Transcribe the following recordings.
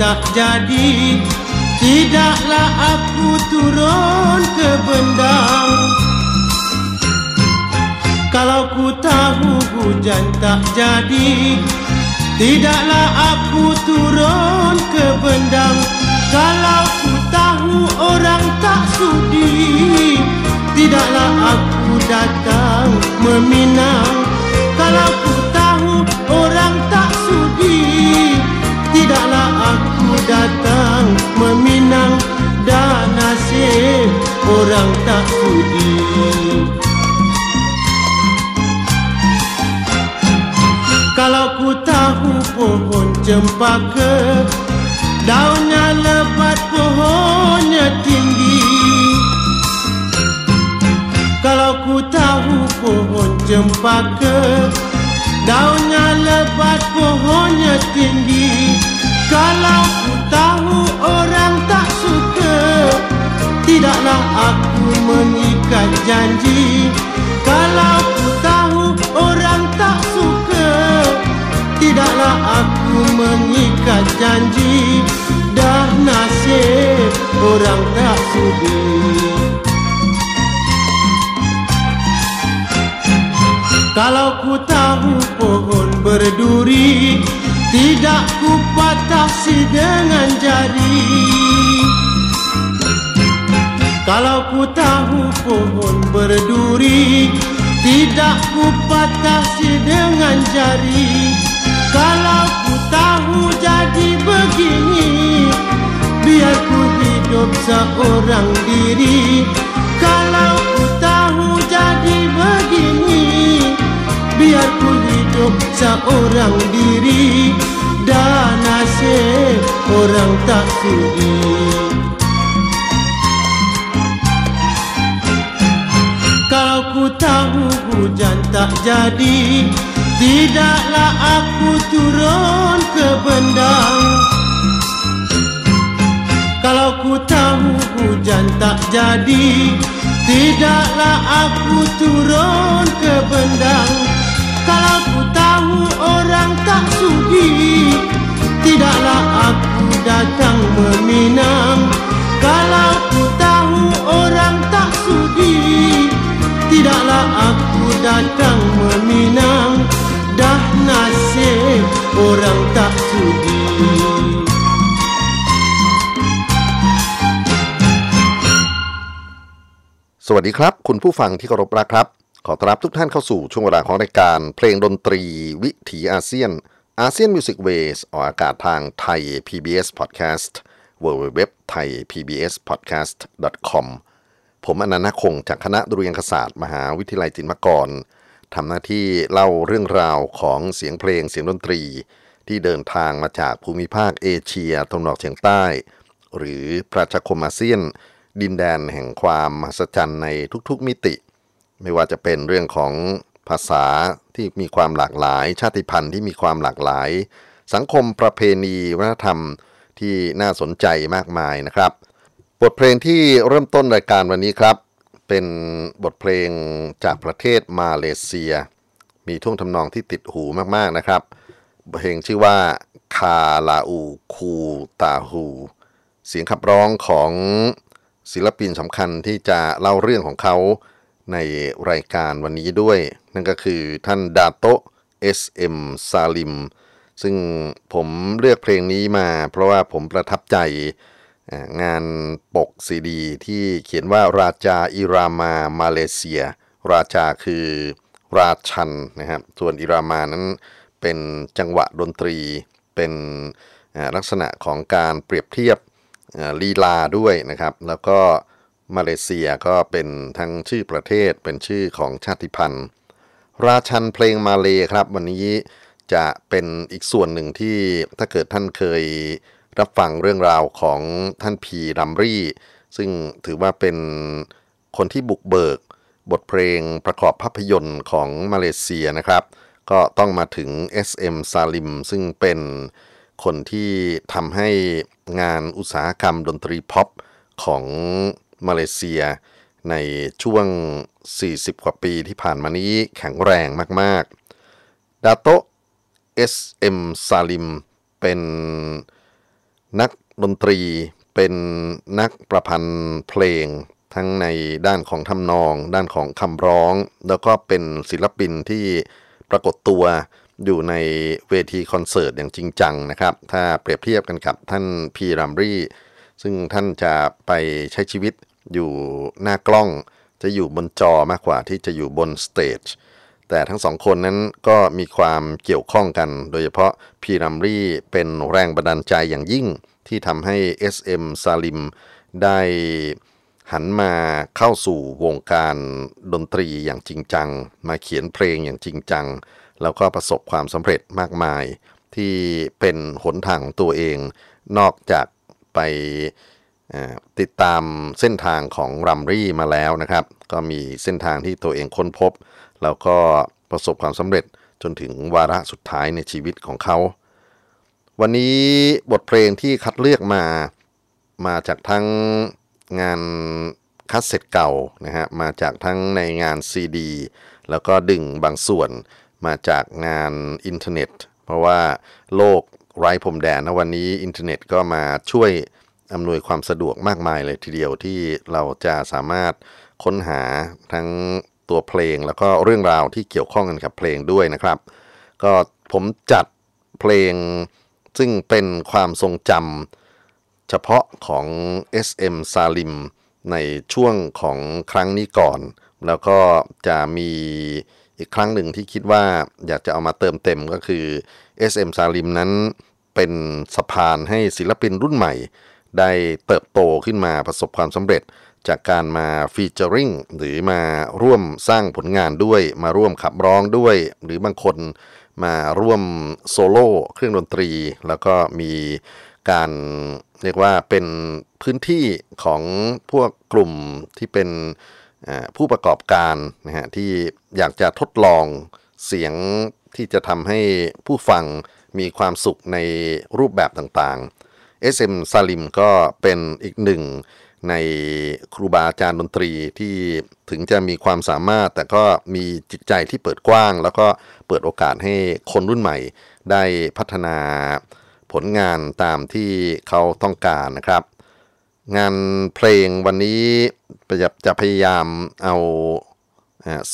tak jadi. Tidaklah aku turun ke bendang. Kalau ku tahu hujan tak jadi Tidaklah aku turun ke bendang. Kalau ku tahu orang tak sudi Tidaklah aku datang meminang. Kalau ku orang tak sudi. Kalau ku tahu pohon cempaka Daunnya lebat pohonnya tinggi. Kalau ku tahu pohon cempaka Daunnya lebat pohonnya tinggi. Kalau ku tahu orang tak Tidaklah aku mengikat janji. Kalau ku tahu orang tak suka Tidaklah aku mengikat janji. Dah nasib orang tak sudi Kalau ku tahu pohon berduri Tidak ku patasi dengan jari Kalau ku tahu pohon berduri Tidak ku patasi dengan jari. Kalau ku tahu jadi begini Biar ku hidup seorang diri. Kalau ku tahu jadi begini biar ku hidup seorang diri. Dan nasib orang tak sudi kalau ku tahu hujan tak jadi. Tidaklah aku turun ke bendang. Kalau ku tahu hujan tak jadi Tidaklah aku turun ke bendang. Kalau ku tahu orang tak sudi Tidaklah aku datang meminang. Kalau ku tahu orang Tidaklah aku datang meminang Dah nasib orang tak sudi สวัสดีครับ คุณผู้ฟังที่เคารพรักครับ ขอต้อนรับทุกท่านเข้าสู่ช่วงเวลาของรายการ เพลงดนตรีวิถีอาเซียนอาเซียนมิวสิกเวสออกอากาศทางไทย PBS Podcast w w w t h a i PBS Podcast com ผมอนันต์คงจากคณะดุเรียนศาสตร์ มหาวิทยาลัยจินมกรทำหน้าที่เล่าเรื่องราวของเสียงเพลงเสียงดนตรี ที่เดินทางมาจากภูมิภาคเอเชียตะวันออกเฉียงใต้ หรือประชาคมอาเซียน ดินแดนแห่งความมหัศจรรย์ในทุกๆมิติ ไม่ว่าจะเป็นเรื่องของภาษาที่มีความหลากหลาย ชาติพันธุ์ที่มีความหลากหลาย สังคมประเพณีวัฒนธรรมที่น่าสนใจมากมายนะครับ บทเพลงที่เริ่มต้นรายการวันนี้ครับ เป็นบทเพลงจากประเทศมาเลเซีย มีท่วงทำนองที่ติดหูมากๆนะครับ เพลงชื่อว่า Kalau Ku Tahu เสียงขับร้องของศิลปินสำคัญที่จะเล่าเรื่องของเขาในรายการวันนี้ด้วย นั่นก็คือท่านดาโตเอสเอ็มซาลิม ซึ่งผมเลือกเพลงนี้มาเพราะว่าผมประทับใจ งานปกซีดี ที่เขียนว่า Raja Irama Malaysia Raja คือราชันนะครับส่วนอิรามานั้นเป็นจังหวะดนตรีเป็นลักษณะของการเปรียบเทียบลีลาด้วยนะครับ แล้วก็มาเลเซียก็เป็นทั้งชื่อประเทศเป็นชื่อของชาติพันธุ์ ราชันเพลงมาเลครับ วันนี้จะเป็นอีกส่วนหนึ่งที่ถ้าเกิดท่านเคย รับฟังเรื่องราวของท่านพีรัมรี่ ซึ่งถือว่าเป็นคนที่บุกเบิกบทเพลงประกอบภาพยนตร์ของมาเลเซียนะครับ ก็ต้องมาถึง SM ซาลิม ซึ่งเป็นคนที่ทำให้งานอุตสาหกรรมดนตรีพ็อปของมาเลเซีย ในช่วง 40 กว่าปีที่ผ่านมานี้แข็งแรงมาก ๆ ดาโต SM ซาลิม เป็น นักดนตรีเป็นนักประพันธ์เพลง ทั้งในด้านของทำนอง ด้านของคำร้อง แล้วก็เป็นศิลปินที่ปรากฏตัวอยู่ในเวทีคอนเสิร์ตอย่างจริงจังนะครับ ถ้าเปรียบเทียบกันกับท่านพีรัมลี ซึ่งท่านจะไปใช้ชีวิตอยู่หน้ากล้อง จะอยู่บนจอมากกว่าที่จะอยู่บน stage แต่ทั้งสองคนนั้นก็มีความเกี่ยวข้องกัน โดยเฉพาะพีรัมรี่เป็นแรงบันดาลใจอย่างยิ่งที่ทำให้ SM ซาลิมได้หันมาเข้าสู่วงการดนตรีอย่างจริงจัง มาเขียนเพลงอย่างจริงจัง แล้วก็ประสบความสำเร็จมากมาย ที่เป็นหนทางของตัวเอง นอกจากไปติดตามเส้นทางของรัมรี่มาแล้วนะครับ ก็มีเส้นทางที่ตัวเองค้นพบ แล้วก็ประสบความสำเร็จจนถึงวาระสุดท้ายในชีวิตของเขา วันนี้บทเพลงที่คัดเลือกมามาจากทั้งงานคัสเซ็ตเก่านะฮะมาจากทั้งในงานซีดีแล้วก็ดึงบางส่วนมาจากงานอินเทอร์เน็ต เพราะว่าโลกไร้พรมแดนนะวันนี้อินเทอร์เน็ตก็มาช่วยอำนวยความสะดวกมากมายเลยทีเดียวที่เราจะสามารถค้นหาทั้ง ตัวเพลง แล้วก็เรื่องราวที่เกี่ยวข้องกันกับเพลงด้วยนะครับ ก็ผมจัดเพลงซึ่งเป็นความทรงจำเฉพาะของ SM ซาลิมในช่วงของครั้งนี้ก่อน แล้วก็จะมีอีกครั้งหนึ่งที่คิดว่าอยากจะเอามาเติมเต็มก็คือ SM ซาลิมนั้นเป็นสะพานให้ศิลปินรุ่นใหม่ ได้เติบโตขึ้นมาประสบความสำเร็จ จากการมาฟีเจอริงหรือมาร่วมสร้างผลงานด้วย มาร่วมขับร้องด้วย หรือบางคนมาร่วมโซโล่เครื่องดนตรี แล้วก็มีการเรียกว่าเป็นพื้นที่ของพวกกลุ่มที่เป็นผู้ประกอบการนะฮะที่อยากจะทดลองเสียงที่จะทำให้ผู้ฟังมีความสุขในรูปแบบต่างๆ SM ซาลิมก็เป็นอีกหนึ่ง ในครูบาอาจารย์ดนตรีที่ถึงจะมีความสามารถ แต่ก็มีจิตใจที่เปิดกว้าง แล้วก็เปิดโอกาสให้คนรุ่นใหม่ได้พัฒนาผลงานตามที่เขาต้องการนะครับ งานเพลงวันนี้จะพยายามเอา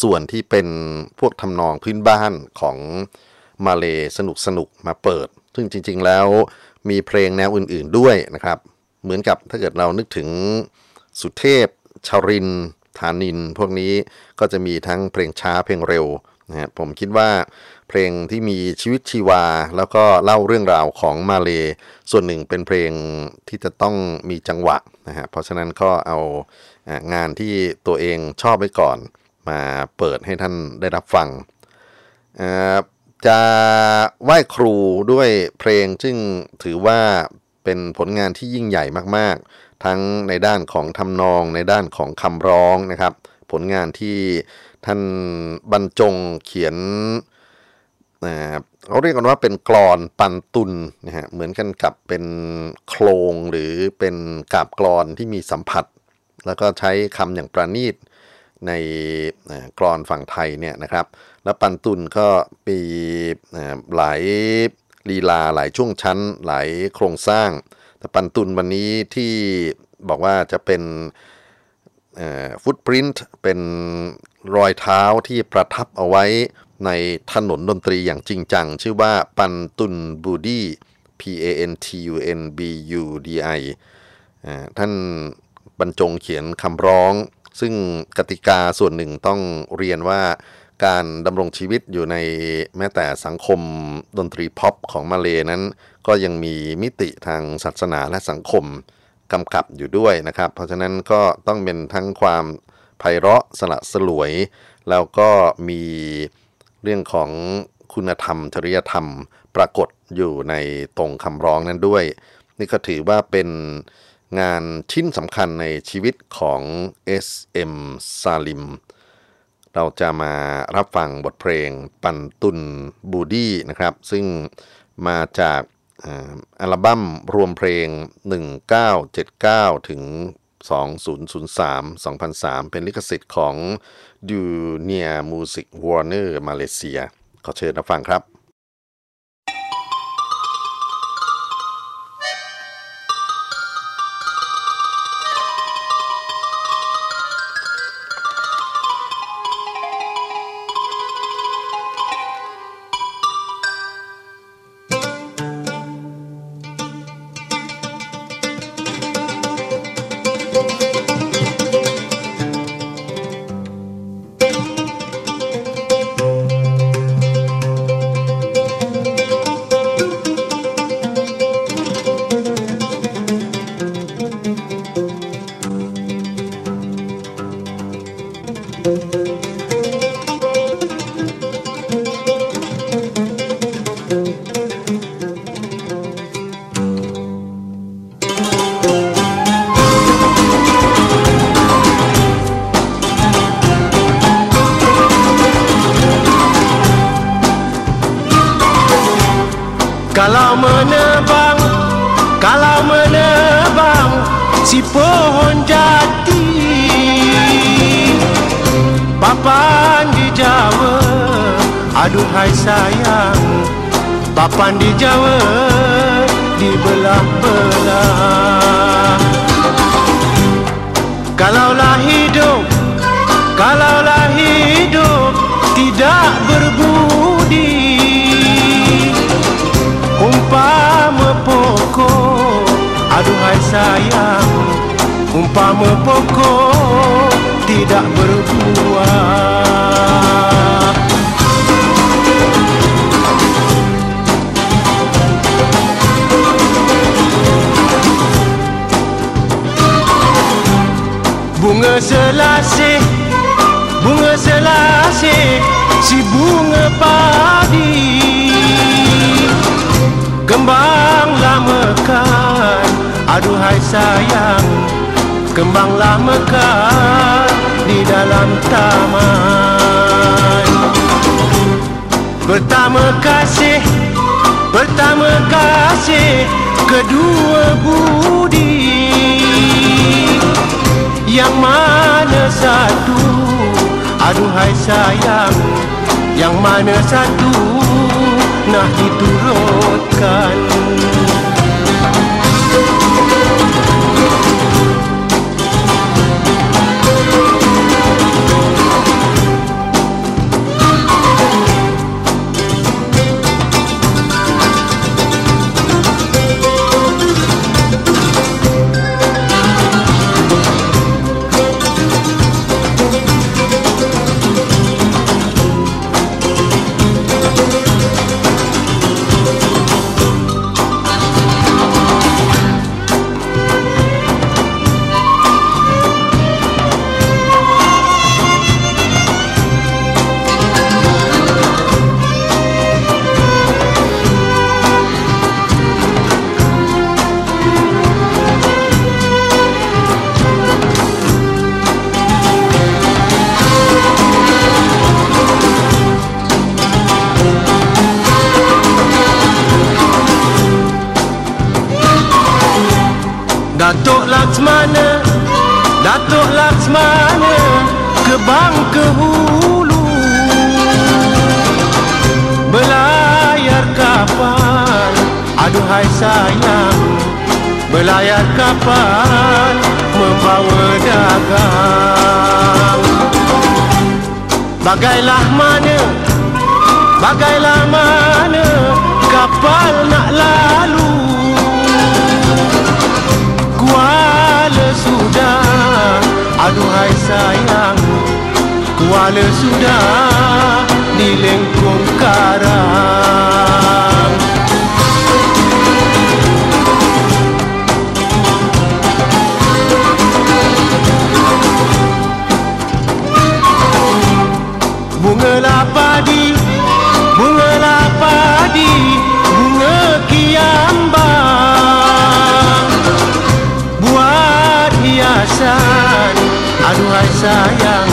ส่วนที่เป็นพวกทำนองพื้นบ้านของมาเลสนุกสนุกมาเปิด ซึ่งจริง ๆ แล้วมีเพลงแนวอื่น ๆด้วยนะครับ เหมือนกับถ้าเกิดเรานึกถึงสุเทพชารินธานิน พวกนี้ก็จะมีทั้งเพลงช้าเพลงเร็วนะฮะผมคิดว่าเพลงที่มีชีวิตชีวา แล้วก็เล่าเรื่องราวของมาเล ส่วนหนึ่งเป็นเพลงที่จะต้องมีจังหวะนะฮะเพราะฉะนั้นก็เอางานที่ตัวเองชอบไว้ก่อน มาเปิดให้ท่านได้รับฟัง จะไหว้ครูด้วยเพลงซึ่งถือว่า เป็นผลงานที่ยิ่งใหญ่มากๆ ทั้งในด้านของทำนอง ในด้านของคำร้องนะครับ ผลงานที่ท่านบรรจงเขียนเขาเรียกกันว่าเป็นกรอนปันตุนนะฮะเหมือนกันกับเป็นโครงหรือเป็นกาบกรอนที่มีสัมผัส แล้วก็ใช้คำอย่างประณีตในกรอนฝั่งไทยเนี่ยนะครับ แล้วปันตุนก็มีหลาย ลีลาหลายช่วงชั้นหลายโครงสร้าง แต่ปันตุนวันนี้ที่บอกว่าจะเป็นฟุตปรินต์เป็นรอยเท้าที่ประทับเอาไว้ในถนนดนตรีอย่างจริงจัง ชื่อว่าปันตุนบูดี้ P A N T U N B U D I ท่านบรรจงเขียนคำร้อง ซึ่งกติกาส่วนหนึ่งต้องเรียนว่า การดำรงชีวิตอยู่ในแม้แต่สังคมดนตรีพ็อปของมาเลนั้น ก็ยังมีมิติทางศาสนาและสังคมกำกับอยู่ด้วยนะครับ เพราะฉะนั้นก็ต้องเป็นทั้งความไพเราะสละสลวย แล้วก็มีเรื่องของคุณธรรม จริยธรรมปรากฏอยู่ในตรงคำร้องนั้นด้วย นี่ก็ถือว่าเป็นงานชิ้นสำคัญในชีวิตของ S.M. ซาลิม เราจะมารับฟังบทเพลงปันตุนบูดี้นะครับ ซึ่งมาจากอัลบั้มรวมเพลง 1979 ถึง 2003 2003 เป็นลิขสิทธิ์ของดูเนียมูสิกวอร์เนอร์มาเลเซีย ขอเชิญรับฟังครับ Kembanglah mekar Di dalam taman. Pertama kasih Pertama kasih Kedua budi. Yang mana satu? Aduhai sayang Yang mana satu? Nak diturutkan Datuk Laksmana Ke bang ke hulu Belayar kapal Aduhai sayang Belayar kapal Membawa dagang. Bagailah mana Bagailah mana Kapal nak lalu Aduhai sayang Kuala sudah Di lengkung karang. Bunga padi sayang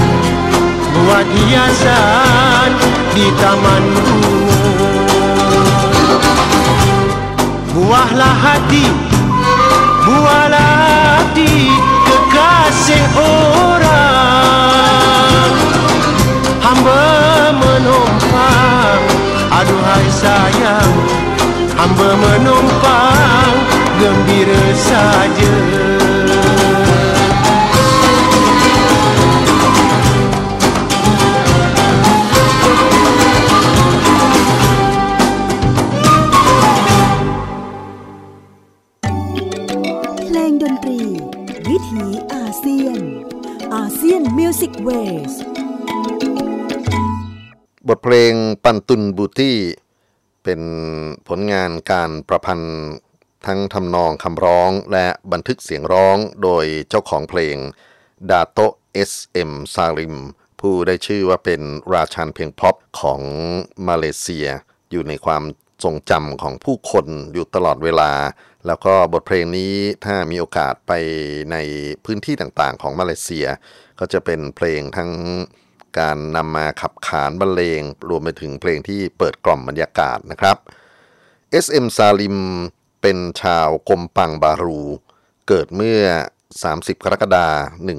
Buat hiasan di tamanku. Buahlah hati Buahlah hati kekasih orang. Hamba menumpang Aduhai sayang Hamba menumpang Gembira saja เป็นผลงานการประพันธ์ทั้งทำนองคำร้องและบันทึกเสียงร้องโดยเจ้าของเพลงดาโตเอสเอ็มซาลิมผู้ได้ชื่อว่าเป็นราชันย์เพลงพ็อปของมาเลเซีย อยู่ในความทรงจำของผู้คนอยู่ตลอดเวลา แล้วก็บทเพลงนี้ถ้ามีโอกาสไปในพื้นที่ต่างๆของมาเลเซีย ก็จะเป็นเพลงทั้ง การนำมาขับขานบรรเลง รวมไปถึงเพลงที่เปิดกล่อมบรรยากาศนะครับ SM ซาลิมเป็นชาวกมปังบารู เกิดเมื่อ 30 กรกฎาคม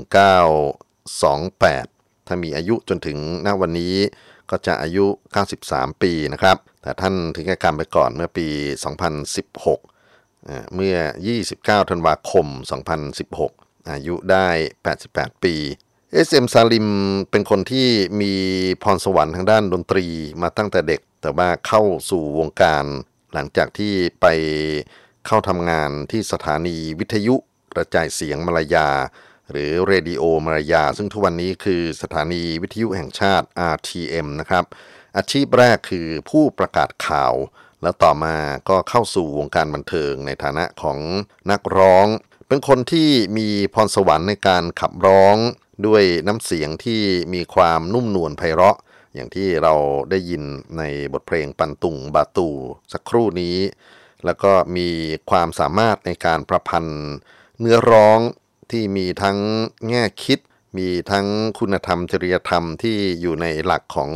1928 ถ้ามีอายุจนถึงณวันนี้ก็จะอายุ 93 ปีนะครับ แต่ท่านถึงแก่กรรมไปก่อนเมื่อปี 2016 เมื่อ 29 ธันวาคม 2016 อายุได้ 88 ปี เอสเอ็มซาลิมเป็นคนที่มีพรสวรรค์ทางด้านดนตรีมาตั้งแต่เด็ก แต่ว่าเข้าสู่วงการหลังจากที่ไปเข้าทำงานที่สถานีวิทยุกระจายเสียงมาลายา หรือ Radio Malaya ซึ่งทุกวันนี้คือสถานีวิทยุแห่งชาติ RTM นะครับ อาชีพแรกคือผู้ประกาศข่าว แล้วต่อมาก็เข้าสู่วงการบันเทิงในฐานะของนักร้อง เป็นคนที่มีพรสวรรค์ในการขับร้อง ด้วยน้ำเสียงที่มีความนุ่มนวลไพเราะ อย่างที่เราได้ยินในบทเพลงปันตุงบาตูสักครู่นี้ แล้วก็มีความสามารถในการประพันธ์เนื้อร้องที่มีทั้งแง่คิด มีทั้งคุณธรรมจริยธรรมที่อยู่ในหลักของ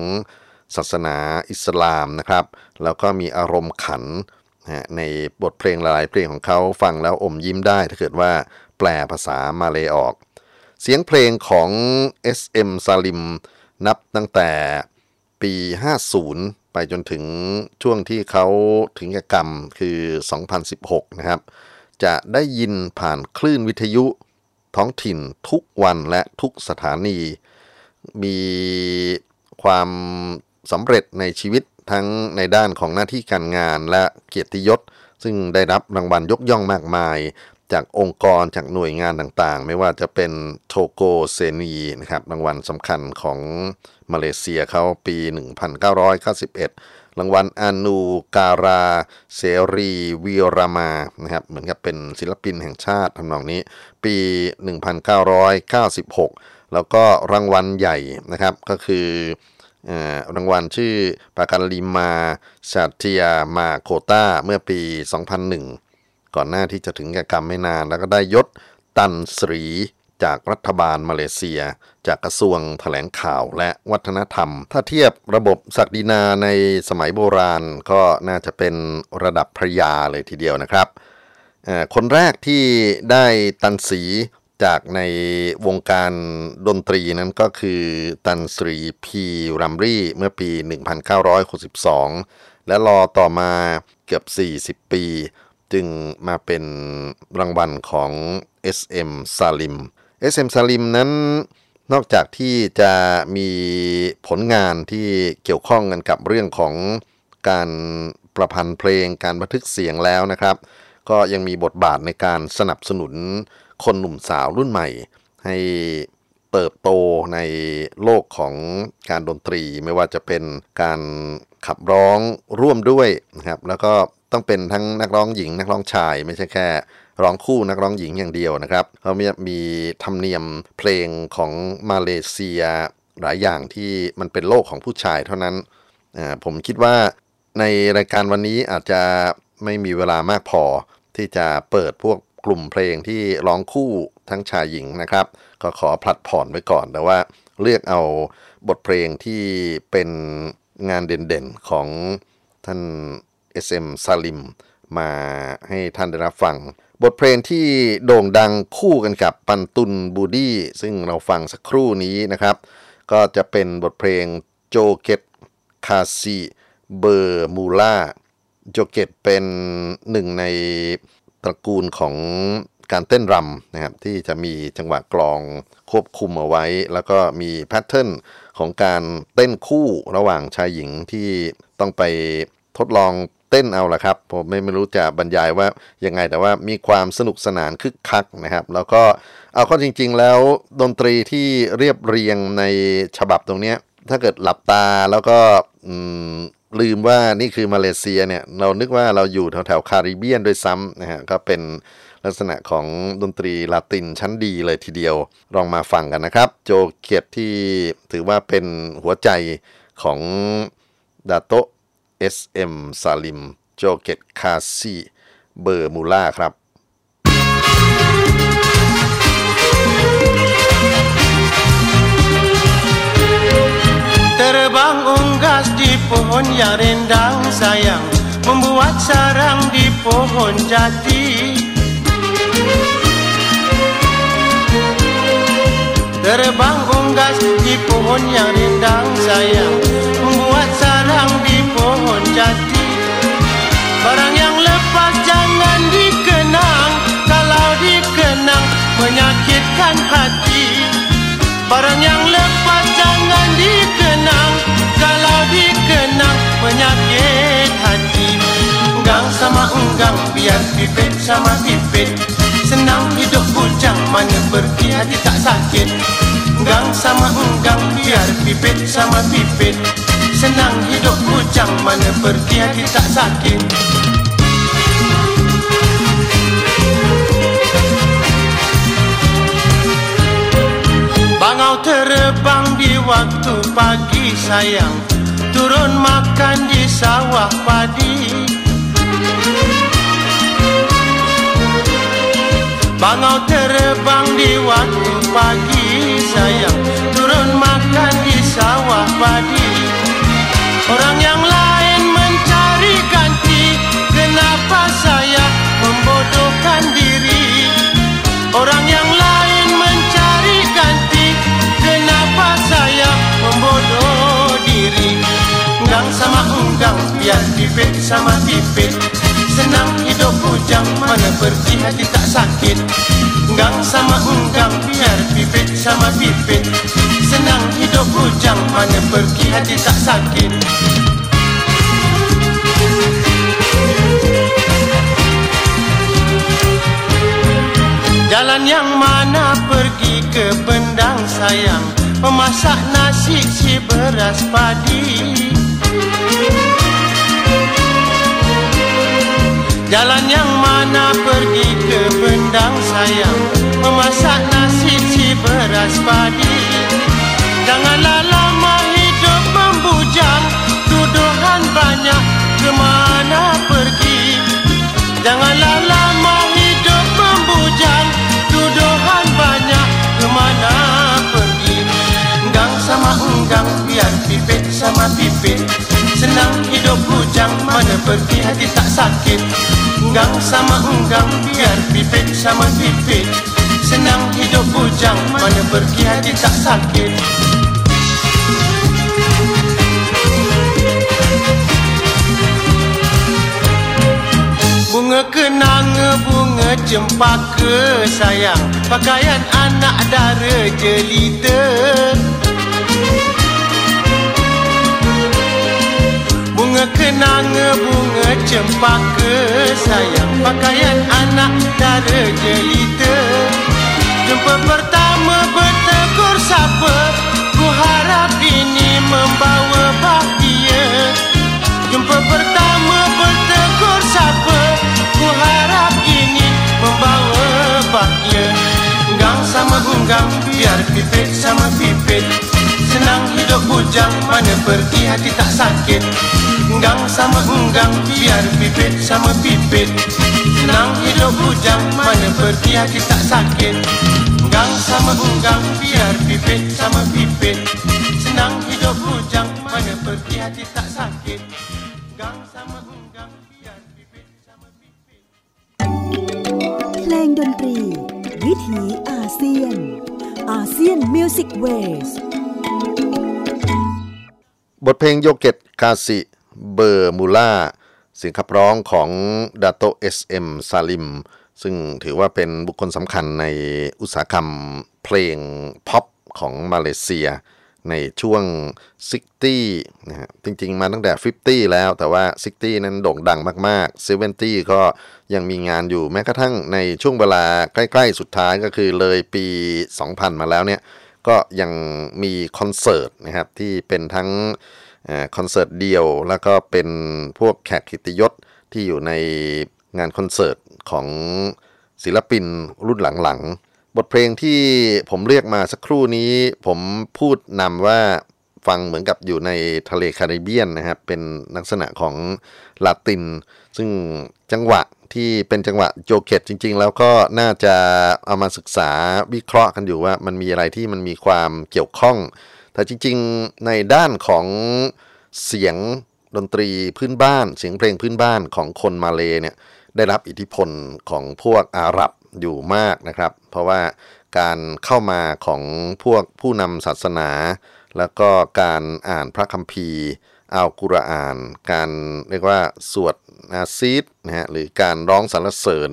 ศาสนาอิสลามนะครับ แล้วก็มีอารมณ์ขันในบทเพลงหลายเพลงของเขาฟังแล้วอมยิ้มได้ ถ้าเกิดว่าแปลภาษามาเลยออก เสียงเพลงของ SM ซาลิมนับตั้งแต่ปี 50 ไปจนถึงช่วงที่เขาถึงกรรมคือ 2016 นะครับ จะได้ยินผ่านคลื่นวิทยุท้องถิ่นทุกวันและทุกสถานี มีความสำเร็จในชีวิตทั้งในด้านของหน้าที่การงานและเกียรติยศ ซึ่งได้รับรางวัลยกย่องมากมาย จากองค์กรจากหน่วยงานต่างๆ ไม่ว่าจะเป็นโทโกเซนีนะครับรางวัลสำคัญของมาเลเซียเขาปี 1991 รางวัลอานูการาเสรีวิรามานะครับเหมือนกับเป็นศิลปินแห่งชาติทำนองนี้ ปี 1996 แล้วก็รางวัลใหญ่นะครับก็คือรางวัลชื่อปาการลิมาชาติยามาโคตาเมื่อปี 2001 ก่อนหน้าที่จะถึงแก่กรรมไม่นาน แล้วก็ได้ยศตันสรีจากรัฐบาลมาเลเซีย จากกระทรวงถแถลงข่าวและวัฒนธรรม ถ้าเทียบระบบศักดินาในสมัยโบราณก็น่าจะเป็นระดับพระยาเลยทีเดียวนะครับ คนแรกที่ได้ตันสีจากในวงการดนตรีนั้นก็คือตันสรีพีรัมรีเมื่อปี 1962 และรอต่อมาเกือบ 40 ปี จึงมาเป็นรางวัลของ SM Salim SM Salim นั้นนอกจากที่จะมีผลงานที่เกี่ยวข้องกันกับเรื่องของการประพันธ์เพลงการบันทึกเสียงแล้วนะครับ ก็ยังมีบทบาทในการสนับสนุนคนหนุ่มสาวรุ่นใหม่ ให้เติบโตในโลกของการดนตรีไม่ว่าจะเป็นการขับร้องร่วมด้วยนะครับแล้วก็ ต้องเป็นทั้งนักร้องหญิง นักร้องชาย ไม่ใช่แค่ ร้องคู่นักร้องหญิงอย่างเดียวนะครับเขามีธรรมเนียมเพลงของมาเลเซียหลายอย่างที่มันเป็นโลกของผู้ชายเท่านั้น ผมคิดว่าในรายการวันนี้อาจจะไม่มีเวลามากพอ ที่จะเปิดพวกกลุ่มเพลงที่ร้องคู่ทั้งชายหญิงนะครับ ก็ขอผลัดผ่อนไว้ก่อน แต่ว่าเลือกเอาบทเพลงที่เป็นงานเด่นๆของท่าน SM ซาลิมมาให้ท่านได้รับฟัง บทเพลงที่โด่งดังคู่กันกับ Pantun Budi ซึ่งเราฟังสักครู่นี้นะครับ ก็จะเป็นบทเพลง Joget Kasih Bermula Joget เป็นหนึ่งในตระกูลของการเต้นรำนะครับที่จะมีจังหวะกลองควบคุมเอาไว้ แล้วก็มี pattern ของการเต้นคู่ระหว่างชายหญิงที่ต้องไปทดลอง เต้นเอาละครับ ผมไม่ไม่รู้จะบรรยายว่ายังไงแต่ว่ามีความสนุกสนานคึกคักนะครับ แล้วก็เอาข้อจริง ๆ แล้วดนตรีที่เรียบเรียงในฉบับตรงเนี้ยถ้าเกิดหลับตาแล้วก็ลืมว่านี่คือมาเลเซียเนี่ยเรานึกว่าเราอยู่แถวแถวคาริเบียนด้วยซ้ำนะฮะก็เป็นลักษณะของดนตรีลาตินชั้นดีเลยทีเดียวลองมาฟังกันนะครับ โจเกียรติที่ถือว่าเป็นหัวใจของดาโต SM ซาลิม โจเกตคาซีเบอร์มูล่าครับ Terbang unggas di pohon yang rindang sayang Membuat sarang di pohon jati Terbang unggas di pohon yang rindang sayang Menyakitkan hati. Barang yang lepas jangan dikenang. Kalau dikenang menyakit hati. Enggang sama enggang biar pipit sama pipit. Senang hidup bujang mana pergi hati tak sakit. Enggang sama enggang biar pipit sama pipit. Senang hidup bujang mana pergi hati tak sakit Bangau terbang di waktu pagi sayang. Turun makan di sawah padi. Bangau terbang di waktu pagi sayang. Turun makan di sawah padi. Orang yang lain mencari ganti. Kenapa saya membodohkan diri? Orang Enggang sama enggang biar pipit sama pipit Senang hidup bujang mana pergi hati tak sakit. Enggang sama enggang biar pipit sama pipit Senang hidup bujang mana pergi hati tak sakit. Jalan yang mana pergi ke bendang sayang. Memasak nasi si beras padi Jalan yang mana pergi ke bendang sayang. Memasak nasi si beras padi. Janganlah lama hidup membujang Tuduhan banyak kemana pergi. Janganlah lama hidup membujang Tuduhan banyak kemana pergi. Enggang sama enggang biar pipit sama pipit Senang hidup bujang mana pergi hati tak sakit. Enggang sama enggang biar pipit sama pipit Senang hidup bujang mana pergi hati tak sakit. Bunga kenanga, bunga cempaka sayang. Pakaian anak dara jelita Bunga kenanga, bunga cempaka sayang Pakaian anak dara jelita. Jumpa pertama bertegur sapa Ku harap ini membawa bahagia. Jumpa pertama bertegur sapa Ku harap ini membawa bahagia. Enggang sama enggang biar pipit sama pipit. Senang hidup bujang mana pergi hati tak sakit Enggang sama enggang biar pipit sama pipit Senang hidup hidup bujang Mana pergi hati tak sakit Enggang sama enggang biar pipit sama pipit Senang hidup bujang Mana pergi hati tak sakit Enggang sama enggang biar pipit sama pipit เพลงดนตรี วิถีอาเซียนอาเซียนมิวสิกเวส บทเพลงโยเกตคาสิ เบอร์มูล่าเสียงขับร้องของดาโตเอสเอ็มซาลิมซึ่งถือว่าเป็นบุคคลสำคัญในอุตสาหกรรมเพลงพ็อปของมาเลเซีย ในช่วง 60นะฮะจริงๆ มาตั้งแต่ 50 แล้วแต่ว่า 60 นั้นโด่งดังมากๆ 70 ก็ยังมีงานอยู่แม้กระทั่งในช่วงเวลาใกล้ๆ สุดท้ายก็คือเลยปี 2000 มาแล้วเนี่ย ก็ยังมีคอนเสิร์ตนะครับที่เป็นทั้ง คอนเสิร์ตเดียว แล้วก็เป็นพวกแขกกิติยศที่อยู่ในงานคอนเสิร์ตของศิลปินรุ่นหลังๆ บทเพลงที่ผมเรียกมาสักครู่นี้ผมพูดนำว่าฟังเหมือนกับอยู่ในทะเลแคริบเบียนนะครับเป็นลักษณะของลาติน ซึ่งจังหวะที่เป็นจังหวะโจเกตจริง ๆ แล้วก็น่าจะเอามาศึกษาวิเคราะห์กันอยู่ว่ามันมีอะไรที่มันมีความเกี่ยวข้อง แต่จริงๆ ในด้านของเสียงดนตรีพื้นบ้าน เสียงเพลงพื้นบ้านของคนมาเลเนี่ยได้รับอิทธิพลของพวกอาหรับอยู่มากนะครับ เพราะว่าการเข้ามาของพวกผู้นำศาสนา แล้วก็การอ่านพระคัมภีร์อัลกุรอาน การเรียกว่าสวดอาซีดนะฮะหรือการร้องสรรเสริญ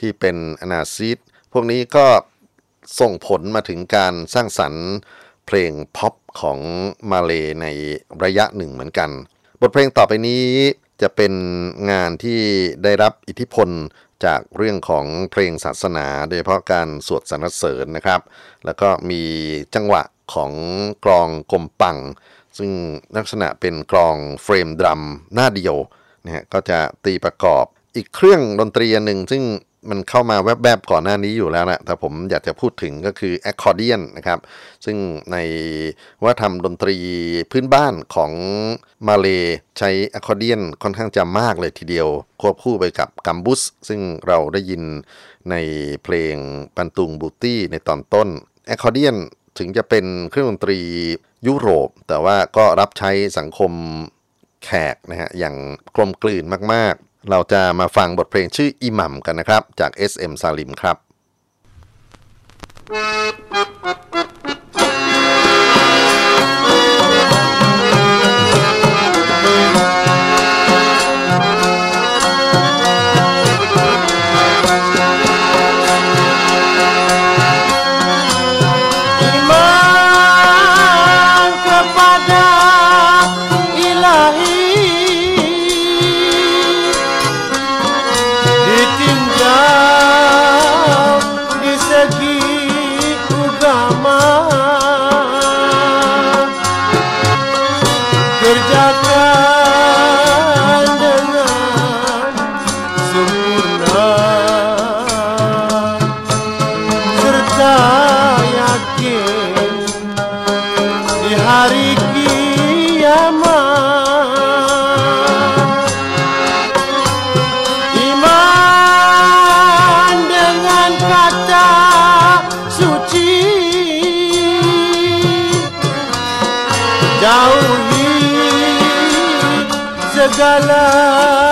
ที่เป็นอนาซีดพวกนี้ก็ส่งผลมาถึงการสร้างสรรค์ เพลงพ็อปของมาเลย์ในระยะหนึ่งเหมือนกัน บทเพลงต่อไปนี้จะเป็นงานที่ได้รับอิทธิพลจากเรื่องของเพลงศาสนา โดยเฉพาะการสวดสรรเสริญนะครับ แล้วก็มีจังหวะของกลอง kompang ซึ่งลักษณะเป็นกลอง frame drum หน้าเดียวนะฮะก็จะตีประกอบอีกเครื่องดนตรีหนึ่งซึ่ง มันเข้ามาแวบๆก่อนหน้านี้อยู่แล้วนะแต่ผมอยากจะพูดถึงก็คือแอคคอร์เดียนนะครับ ซึ่งในวัฒนธรรมดนตรีพื้นบ้านของมาเลย์ใช้แอคคอร์เดียนค่อนข้างจะมากเลยทีเดียว ควบคู่ไปกับ gambus ซึ่งเราได้ยินในเพลงปันตุงบูตี้ในตอนต้นแอคคอร์เดียนถึงจะเป็นเครื่องดนตรียุโรป แต่ว่าก็รับใช้สังคมแขกนะฮะอย่างกลมกลืนมากๆ เราจะมาฟังบทเพลงชื่ออิหมัมกันนะครับ จาก SM ซาลิมครับ वाला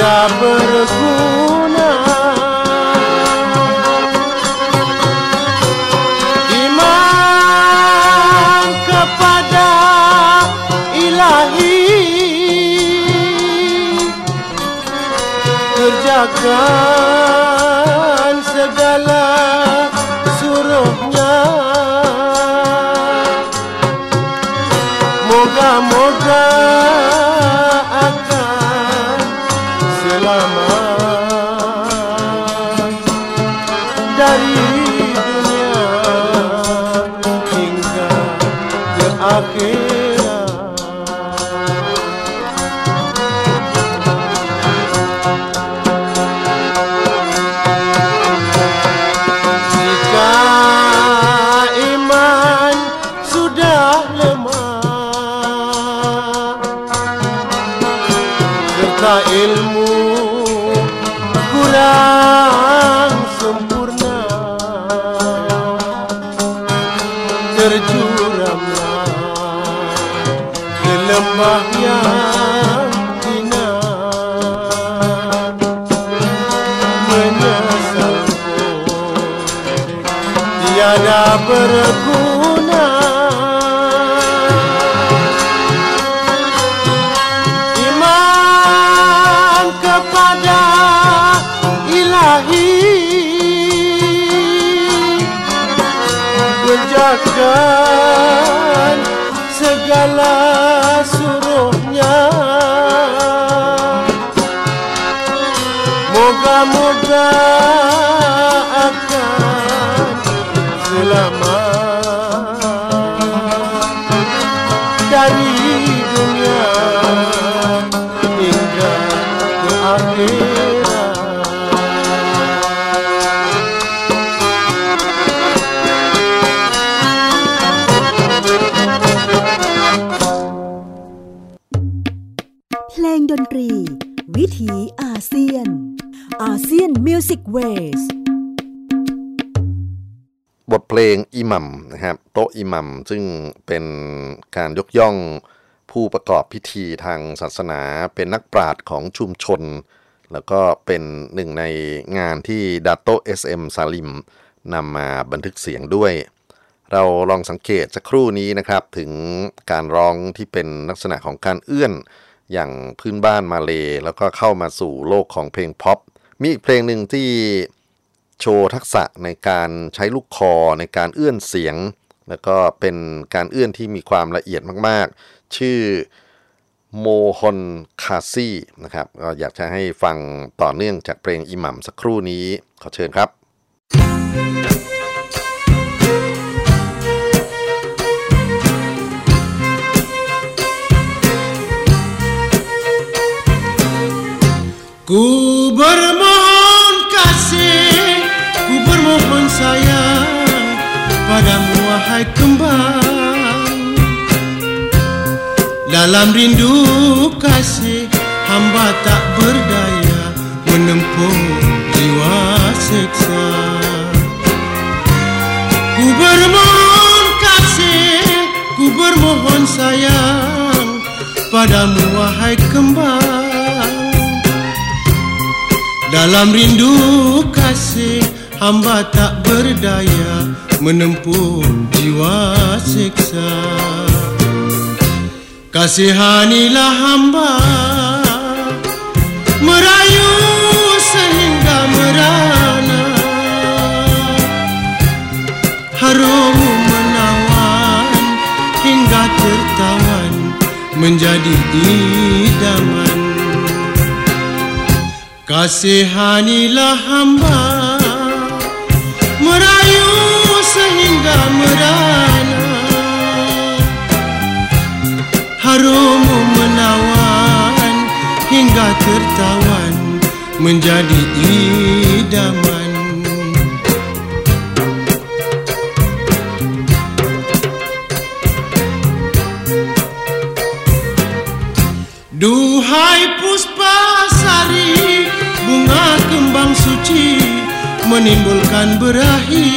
Tiada berguna Iman kepada ilahi. Kerjakan dari dunia hingga ke akhirat. บทเพลง Imam นะครับ Tok Imam ซึ่งเป็นการยกย่องผู้ประกอบพิธีทางศาสนา เป็นนักปราชญ์ของชุมชน แล้วก็เป็นหนึ่งในงานที่ดาโตเอสเอ็มซาลิมนำมาบันทึกเสียงด้วย เราลองสังเกตสักครู่นี้นะครับ ถึงการร้องที่เป็นลักษณะของการเอื้อนอย่างพื้นบ้านมาเลย์ แล้วก็เข้ามาสู่โลกของเพลงพ็อปมีอีกเพลงหนึ่งที่ โชว์ทักษะในการใช้ลูกคอในการเอื้อนเสียง แล้วก็เป็นการเอื้อนที่มีความละเอียดมากๆ ชื่อโมฮอนคาซี่นะครับก็อยากจะให้ฟังต่อเนื่องจากเพลงอิหมัมสักครู่นี้ ขอเชิญครับ Ku ber Dalam rindu kasih, hamba tak berdaya menempuh jiwa seksa. Ku bermohon kasih, ku bermohon sayang padamu wahai kembang. Dalam rindu kasih hamba tak berdaya menempuh jiwa seksa Kasihanilah hamba. Merayu sehingga merana. Harum menawan hingga tertawan menjadi idaman. Kasihanilah hamba. Merayu sehingga merana Harum menawan hingga tertawan Menjadi idaman. Duhai puspa sari Bunga kembang suci Menimbulkan berahi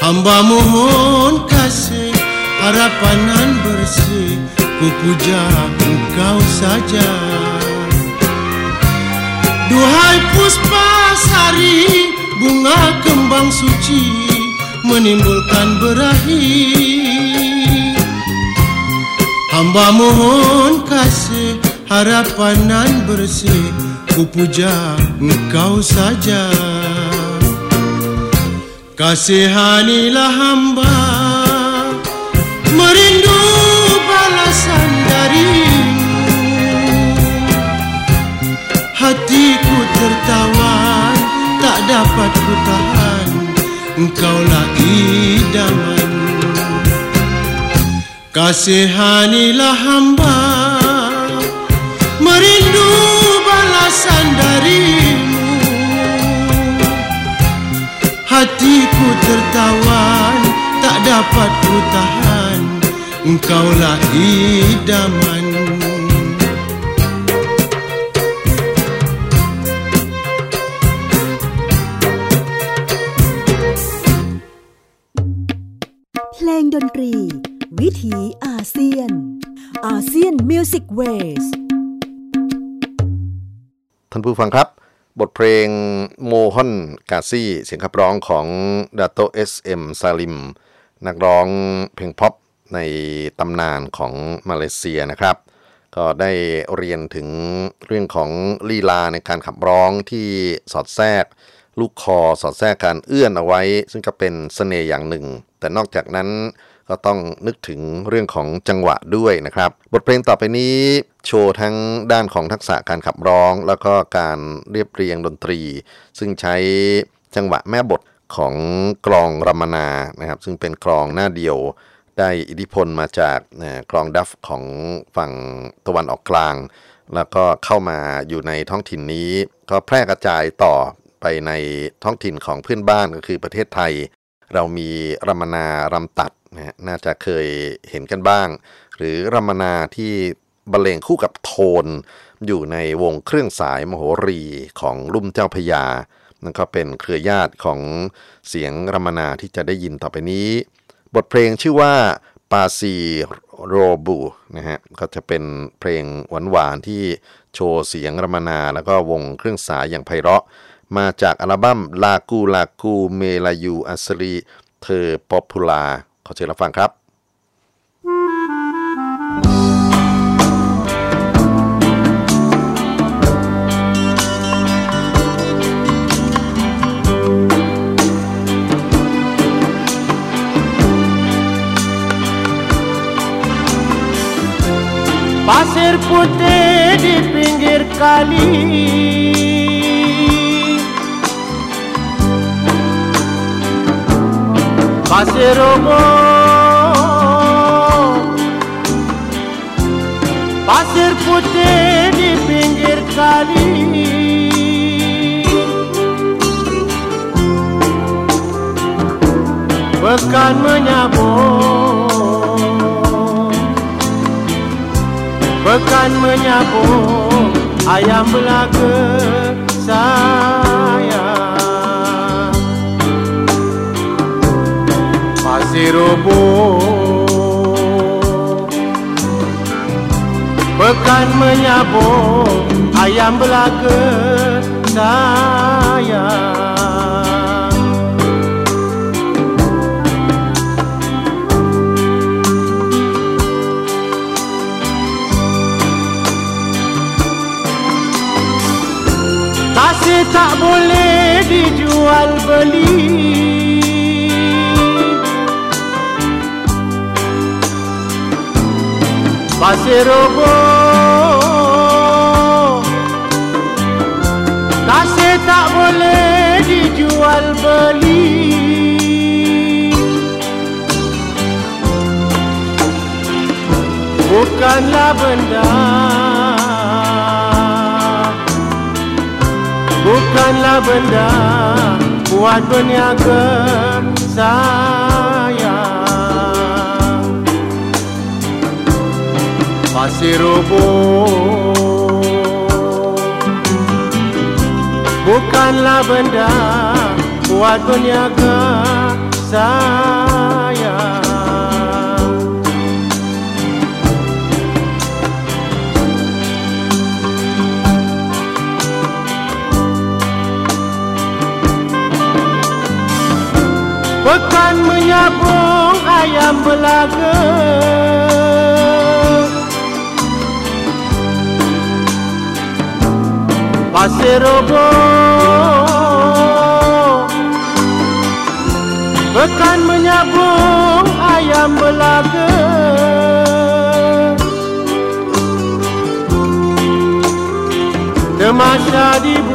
Hamba mohon Harapanan bersih Ku puja engkau saja. Puspasari bunga kembang suci menimbulkan berahi. Hamba mohon kasih harapanan bersih ku puja engkau saja. Kasihanilah hamba merindu balasan darimu. Hatiku tertawan tak dapat ku tahan Engkaulah idaman Kasihanilah hamba. Merindu balasan darimu. Hatiku tertawan tak dapat ku tahan Engkaulah idaman เพลงดนตรี วิถีอาเซียน ASEAN Music Waysท่านผู้ฟังครับ บทเพลง Mohon Kasih เสียงขับร้องของดาโตเอสเอ็มซาลิม นักร้องเพลงพ็อป ในตำนานของมาเลเซียนะครับ ก็ได้เรียนถึงเรื่องของลีลาในการขับร้องที่สอดแทรก ลูกคอสอดแทรกการเอื้อนเอาไว้ ซึ่งก็เป็นเสน่ห์อย่างหนึ่ง แต่นอกจากนั้นก็ต้องนึกถึงเรื่องของจังหวะด้วยนะครับ บทเพลงต่อไปนี้โชว์ทั้งด้านของทักษะการขับร้อง แล้วก็การเรียบเรียงดนตรี ซึ่งใช้จังหวะแม่บทของกลองรัมนานะครับ ซึ่งเป็นกลองหน้าเดียว ได้อิทธิพลมาจากกลองดัฟของฝั่งตะวันออกกลาง แล้วก็เข้ามาอยู่ในท้องถิ่นนี้ ก็แพร่กระจายต่อไปในท้องถิ่นของเพื่อนบ้านก็คือประเทศไทย เรามีรัมนารำตัดนะน่าจะเคยเห็นกันบ้าง หรือรัมนาที่บรรเลงคู่กับโทน อยู่ในวงเครื่องสายมโหรีของลุ่มเจ้าพยานั่นก็เป็นเครือญาติของเสียงรัมนาที่จะได้ยินต่อไปนี้ บทเพลงชื่อว่าPasir Roboh นะฮะก็จะเป็นเพลงหวานๆที่โชว์เสียงรมนา แล้วก็วงเครื่องสายอย่างไพเราะ มาจากอัลบั้ม Lagu-Lagu Melayu Asli Terpopular ขอเชิญรับฟังครับ Pasir putih di pinggir kali. Pasir robo Pasir putih di pinggir kali. Pekan menyabung akan menyapu ayam belaka saya. Masih rubuh akan menyapu ayam belaka saya. Tak boleh dijual beli. Pasir roboh Kasih tak boleh dijual beli. Bukanlah benda Bukanlah benda buat berniaga saya Pasir roboh Bukanlah benda buat berniaga saya Bukan menyabung ayam belaga Pasir robo. Bukan menyabung ayam belaga Demasya di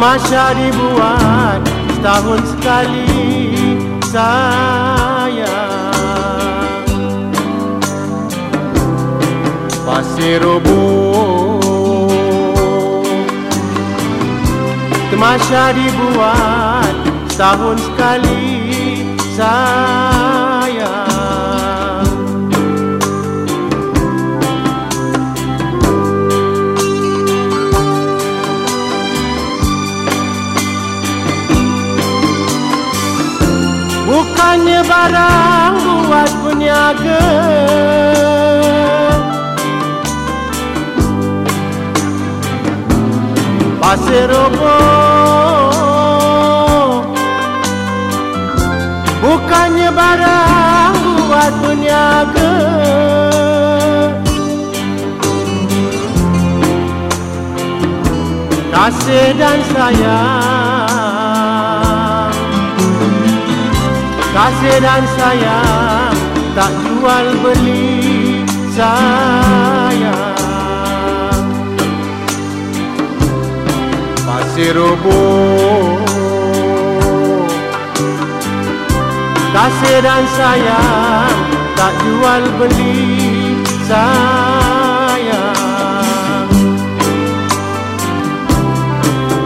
Temasya dibuat Setahun sekali sayang. Pasir roboh Temasya dibuat Setahun sekali sayang Bukannya barang buat peniaga. Pasir roboh Bukannya barang buat peniaga. Kasih dan sayang Kasih dan sayang Tak jual beli sayang. Pasir roboh Kasih dan sayang Tak jual beli sayang.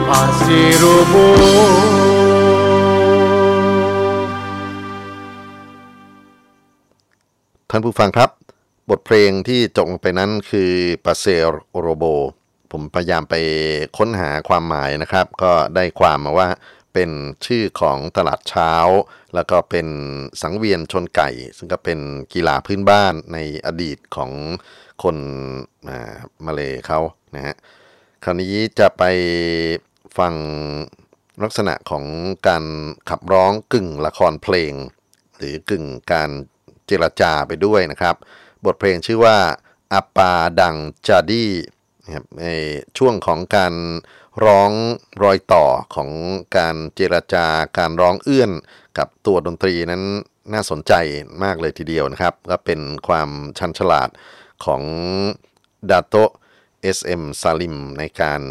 Pasir roboh ท่านผู้ฟังครับ บทเพลงที่จบไปนั้นคือปาเซโรโบ ผมพยายามไปค้นหาความหมายนะครับ ก็ได้ความมาว่าเป็นชื่อของตลาดเช้า แล้วก็เป็นสังเวียนชนไก่ ซึ่งก็เป็นกีฬาพื้นบ้านในอดีตของคนอ่ามาเลเขานะฮะคราวนี้จะไปฟังลักษณะของการขับร้องกึ่งละครเพลง หรือกึ่งการ เจรจาไปด้วยนะครับ บทเพลงชื่อว่าอาปาดังจาดีนะครับในช่วงของการร้องรอยต่อของการเจรจาการร้องเอื้อนกับตัวดนตรีนั้นน่าสนใจมากเลยทีเดียวนะครับ ก็เป็นความชันฉลาดของดาโต SM ซาลิมในการ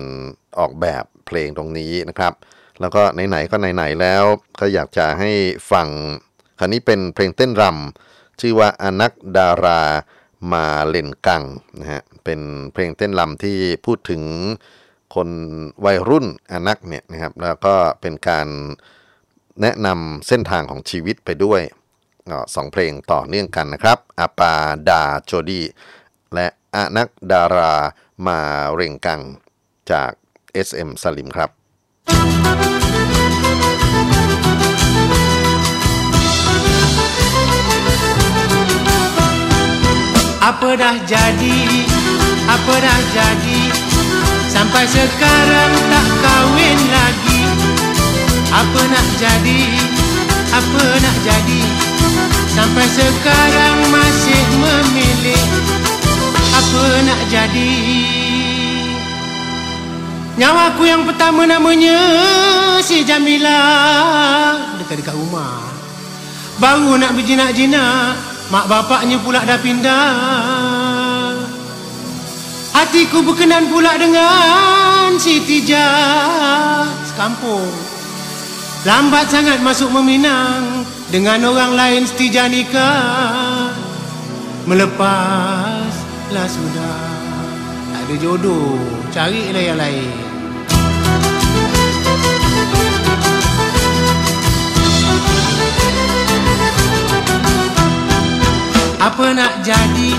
ออกแบบเพลงตรงนี้นะครับ แล้วก็ไหนๆก็ไหนๆแล้วก็อยากจะให้ฟังคราวนี้เป็นเพลงเต้นรำ ชื่อว่าอนักดารามาเล่นกังนะฮะเป็นเพลงเต้นรำที่พูดถึงคนวัยรุ่นอนักเนี่ยนะครับแล้วก็เป็นการแนะนำเส้นทางของชีวิตไปด้วยสองเพลงต่อเนื่องกันนะครับอาปาดาโจดีและอนักดารามาเร่งกังจาก SM สลิมครับ Apa dah jadi? Apa dah jadi? Sampai sekarang tak kahwin lagi. Apa nak jadi? Apa nak jadi? Sampai sekarang masih memilih. Apa nak jadi? Nyawaku yang pertama namanya Si Jamila. Dekat-dekat rumah. Baru nak berjinak-jinak Mak bapaknya pula dah pindah. Hatiku berkenan pula dengan Siti Jah. Sekampung. Lambat sangat masuk meminang Dengan orang lain setija nikah. Melepaslah sudah. Tak ada jodoh. Carilah yang lain Apa nak jadi?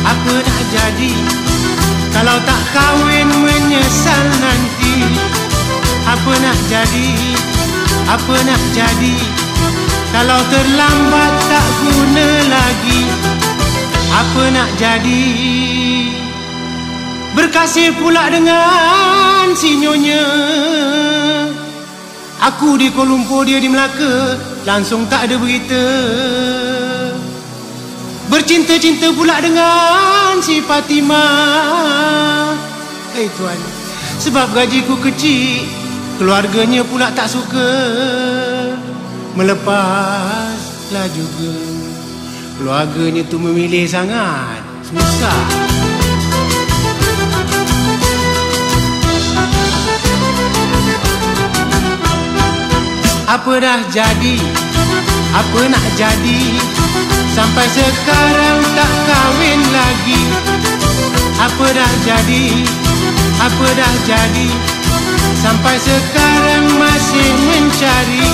Apa nak jadi? Kalau tak kahwin menyesal nanti. Apa nak jadi? Apa nak jadi? Kalau terlambat tak guna lagi. Apa nak jadi? Berkasih pula dengan si nyonya Aku di Kuala Lumpur dia di Melaka. Langsung tak ada berita Bercinta-cinta pula dengan si Fatimah. Hei tuan Sebab gajiku kecil Keluarganya pula tak suka. Melepaslah juga. Keluarganya tu memilih sangat. Susah Apa dah jadi? Apa nak jadi Sampai sekarang tak kahwin lagi. Apa dah jadi? Apa dah jadi? Sampai sekarang masih mencari.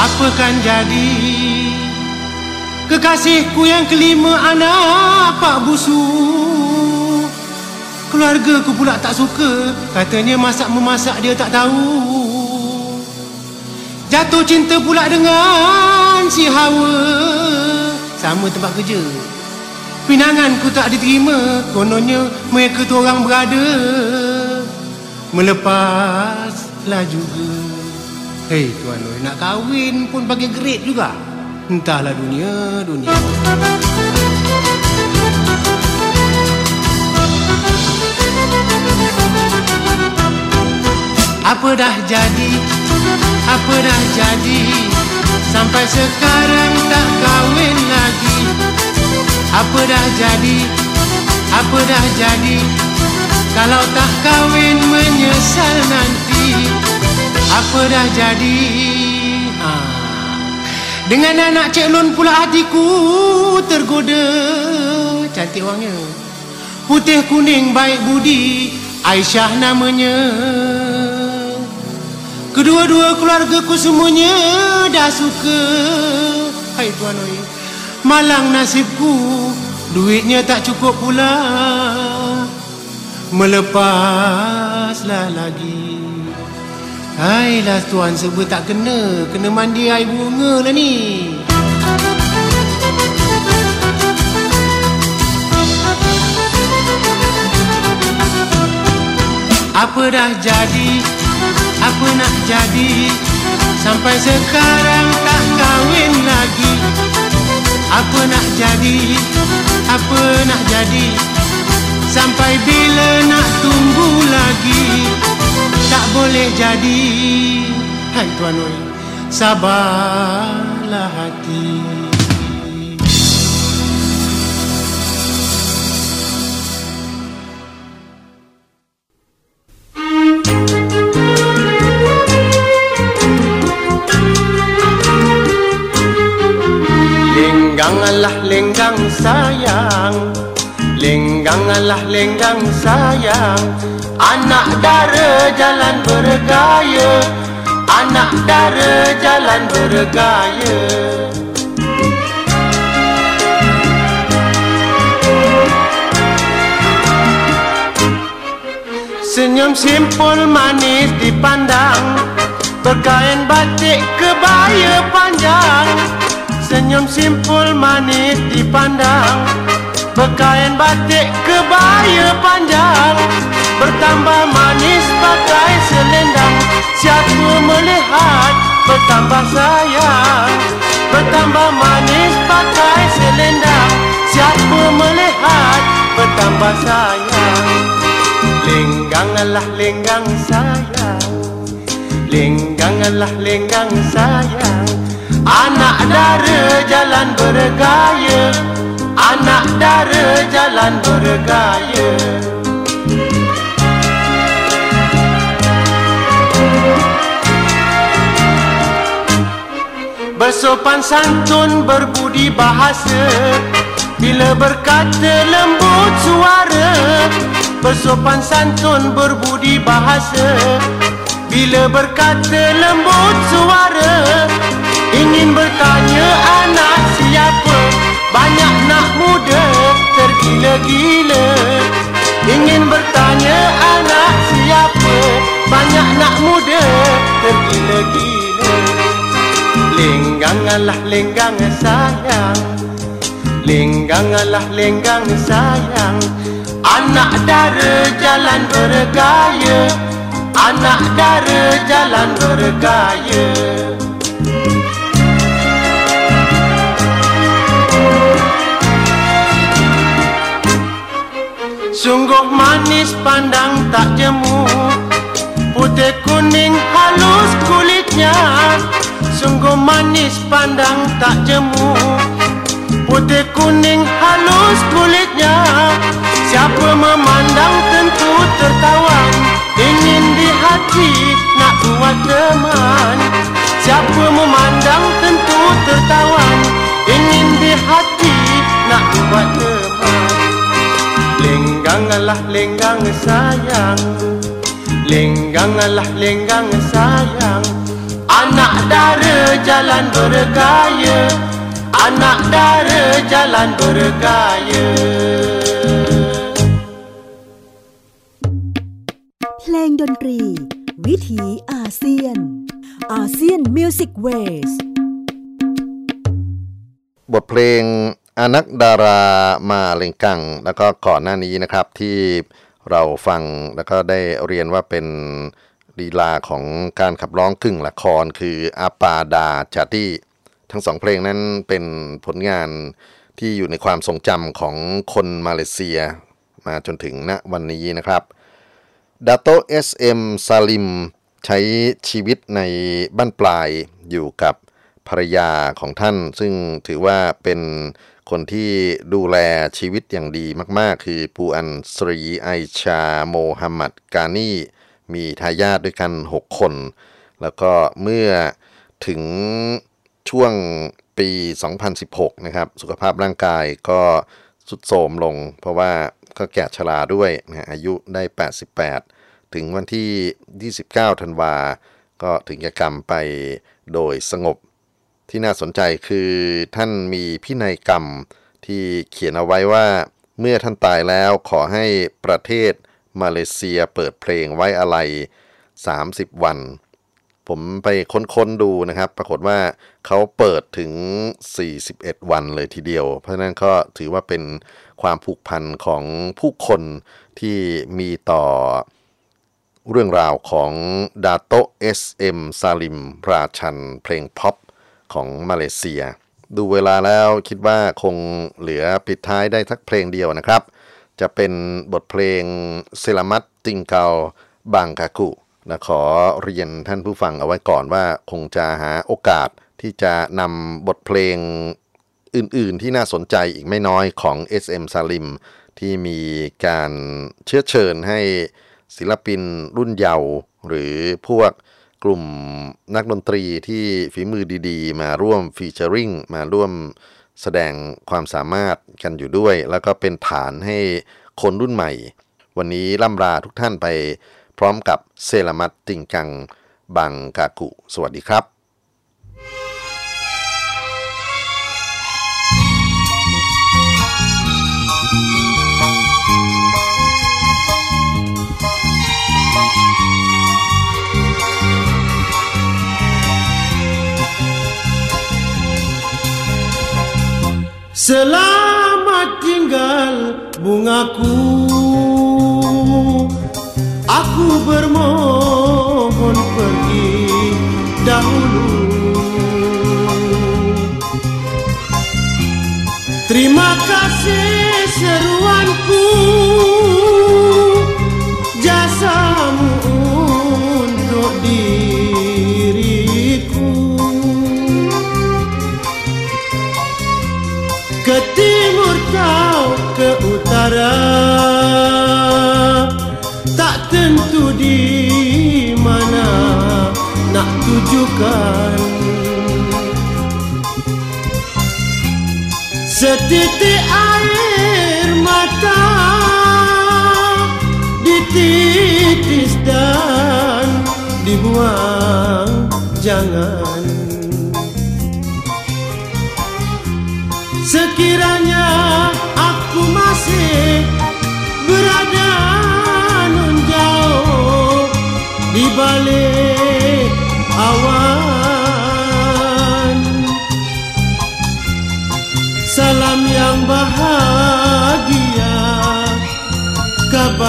Apa kan jadi? Kekasihku yang kelima anak Pak Busu. Keluarga ku pula tak suka. Katanya masak-memasak dia tak tahu. Jatuh cinta pula dengan si Hawa Sama tempat kerja. Pinanganku tak diterima Kononnya mereka tu orang berada. Melepaslah juga. Hei tuan oi, nak kahwin pun pakai grade juga? Entahlah dunia, dunia. Apa dah jadi? Apa dah jadi? Sampai sekarang tak Apa dah jadi? Apa dah jadi? Kalau tak kahwin menyesal nanti. Apa dah jadi? Ha. Dengan anak Cik Lun pula hatiku tergoda. Cantik orangnya. Putih kuning baik budi. Aisyah namanya. Kedua-dua keluarga ku semuanya dah suka. Hai tuan oi Malang nasibku Duitnya tak cukup pula. Melepaslah lagi. Hailah tuan sebut tak kena. Kena mandi air bunga lah ni. Apa dah jadi? Apa nak jadi? Sampai sekarang tak kahwin lagi Apa nak jadi? Apa nak jadi? Sampai bila nak tunggu lagi? Tak boleh jadi. Hai tuan oi Sabarlah hati Lengganganlah lenggang sayang. Lengganganlah lenggang sayang. Anak dara jalan bergaya. Anak dara jalan bergaya. Senyum simpul manis dipandang. Berkain batik kebaya panjang Senyum simpul manis dipandang. Berkain batik kebaya panjang. Bertambah manis pakai selendang. Siapa melihat bertambah sayang. Bertambah manis pakai selendang. Siapa melihat bertambah sayang. Lengganganlah lenggang sayang. Lengganganlah lenggang sayang Anak dara jalan bergaya. Anak dara jalan bergaya. Bersopan santun berbudi bahasa. Bila berkata lembut suara. Bersopan santun berbudi bahasa. Bila berkata lembut suara Ingin bertanya anak siapa? Banyak nak muda tergila-gila. Ingin bertanya anak siapa? Banyak nak muda tergila-gila. Lengganganlah lenggang sayang. Lengganganlah lenggang sayang. Anak dara jalan bergaya. Anak dara jalan bergaya Sungguh manis pandang tak jemu. Putih kuning halus kulitnya. Sungguh manis pandang tak jemu. Putih kuning halus kulitnya. Siapa memandang tentu tertawa. Ingin di hati nak buat teman. Siapa memandang tentu tertawa. Ingin di hati nak buat teman Lenggangalah lenggang sayang Lenggangalah lenggang sayang Anak dara jalan bergaya Anak dara jalan bergaya เพลงดนตรี วิถีอาเซียนอาเซียนมิวสิกเวส บทเพลง อานักดารามาเลงกัง แล้วก็ก่อนหน้านี้นะครับที่เราฟังแล้วก็ได้เรียนว่าเป็นลีลาของการขับร้องกึ่งละครคือ Apa Dah Jadi ทั้งสองเพลงนั้นเป็นผลงานที่อยู่ในความทรงจำของคนมาเลเซีย มาจนถึงณวันนี้นะครับดาโตเอสเอ็มซาลิมใช้ชีวิตในบั้นปลายอยู่กับภรรยาของท่าน ซึ่งถือว่าเป็น คนที่ดูแลชีวิตอย่างดีมากๆ คือปูอันสรีไอชาโมฮัมหมัดกานีมีทายาทด้วยกัน 6 คน แล้วก็เมื่อถึงช่วงปี 2016 นะครับ สุขภาพร่างกายก็สุดโทรมลง เพราะว่าก็แก่ชราด้วยนะฮะอายุได้ 88 ถึงวันที่ 29 ธันวา ก็ถึงจะกรรมไปโดยสงบ ที่น่าสนใจคือท่านมีพินัยกรรมที่เขียนเอาไว้ว่าเมื่อท่านตายแล้วขอให้ประเทศมาเลเซียเปิดเพลงไว้อะไร 30 วัน ผมไปค้นๆดูนะครับ ปรากฏว่าเขาเปิดถึง 41 วันเลยทีเดียว เพราะฉะนั้นก็ถือว่าเป็นความผูกพันของผู้คนที่มีต่อเรื่องราวของดาโตเอสเอ็มซาลิมราชันย์เพลงพ็อป ของมาเลเซีย ดูเวลาแล้วคิดว่าคงเหลือปิดท้ายได้สักเพลงเดียวนะครับ จะเป็นบทเพลง Selamat Tinggal Bungaku นะขอเรียนท่านผู้ฟังเอาไว้ก่อนว่าคงจะหาโอกาสที่จะนำบทเพลงอื่นๆ ที่น่าสนใจอีกไม่น้อยของ SM Salim ที่มีการเชื้อเชิญให้ศิลปินรุ่นเยาว์หรือพวก กลุ่มนักดนตรีที่ฝีมือดีๆ มาร่วมฟีเจอริงมาร่วมแสดงความสามารถกันอยู่ด้วย แล้วก็เป็นฐานให้คนรุ่นใหม่ วันนี้ล่ำลาทุกท่านไปพร้อมกับเซรามัตติงกังบังกากุ สวัสดีครับ Selamat tinggal bungaku. Aku bermohon pergi dahulu. Terima kasih tujukan Setitik air mata Dititis dan dibuang. Jangan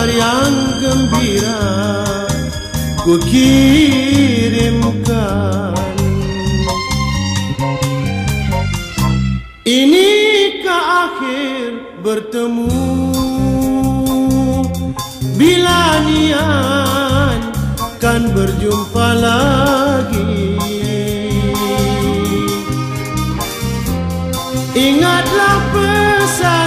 kabar yang gembira ku kirimkan. Inikah akhir bertemu? Bila nian kan berjumpa lagi? Ingatlah pesan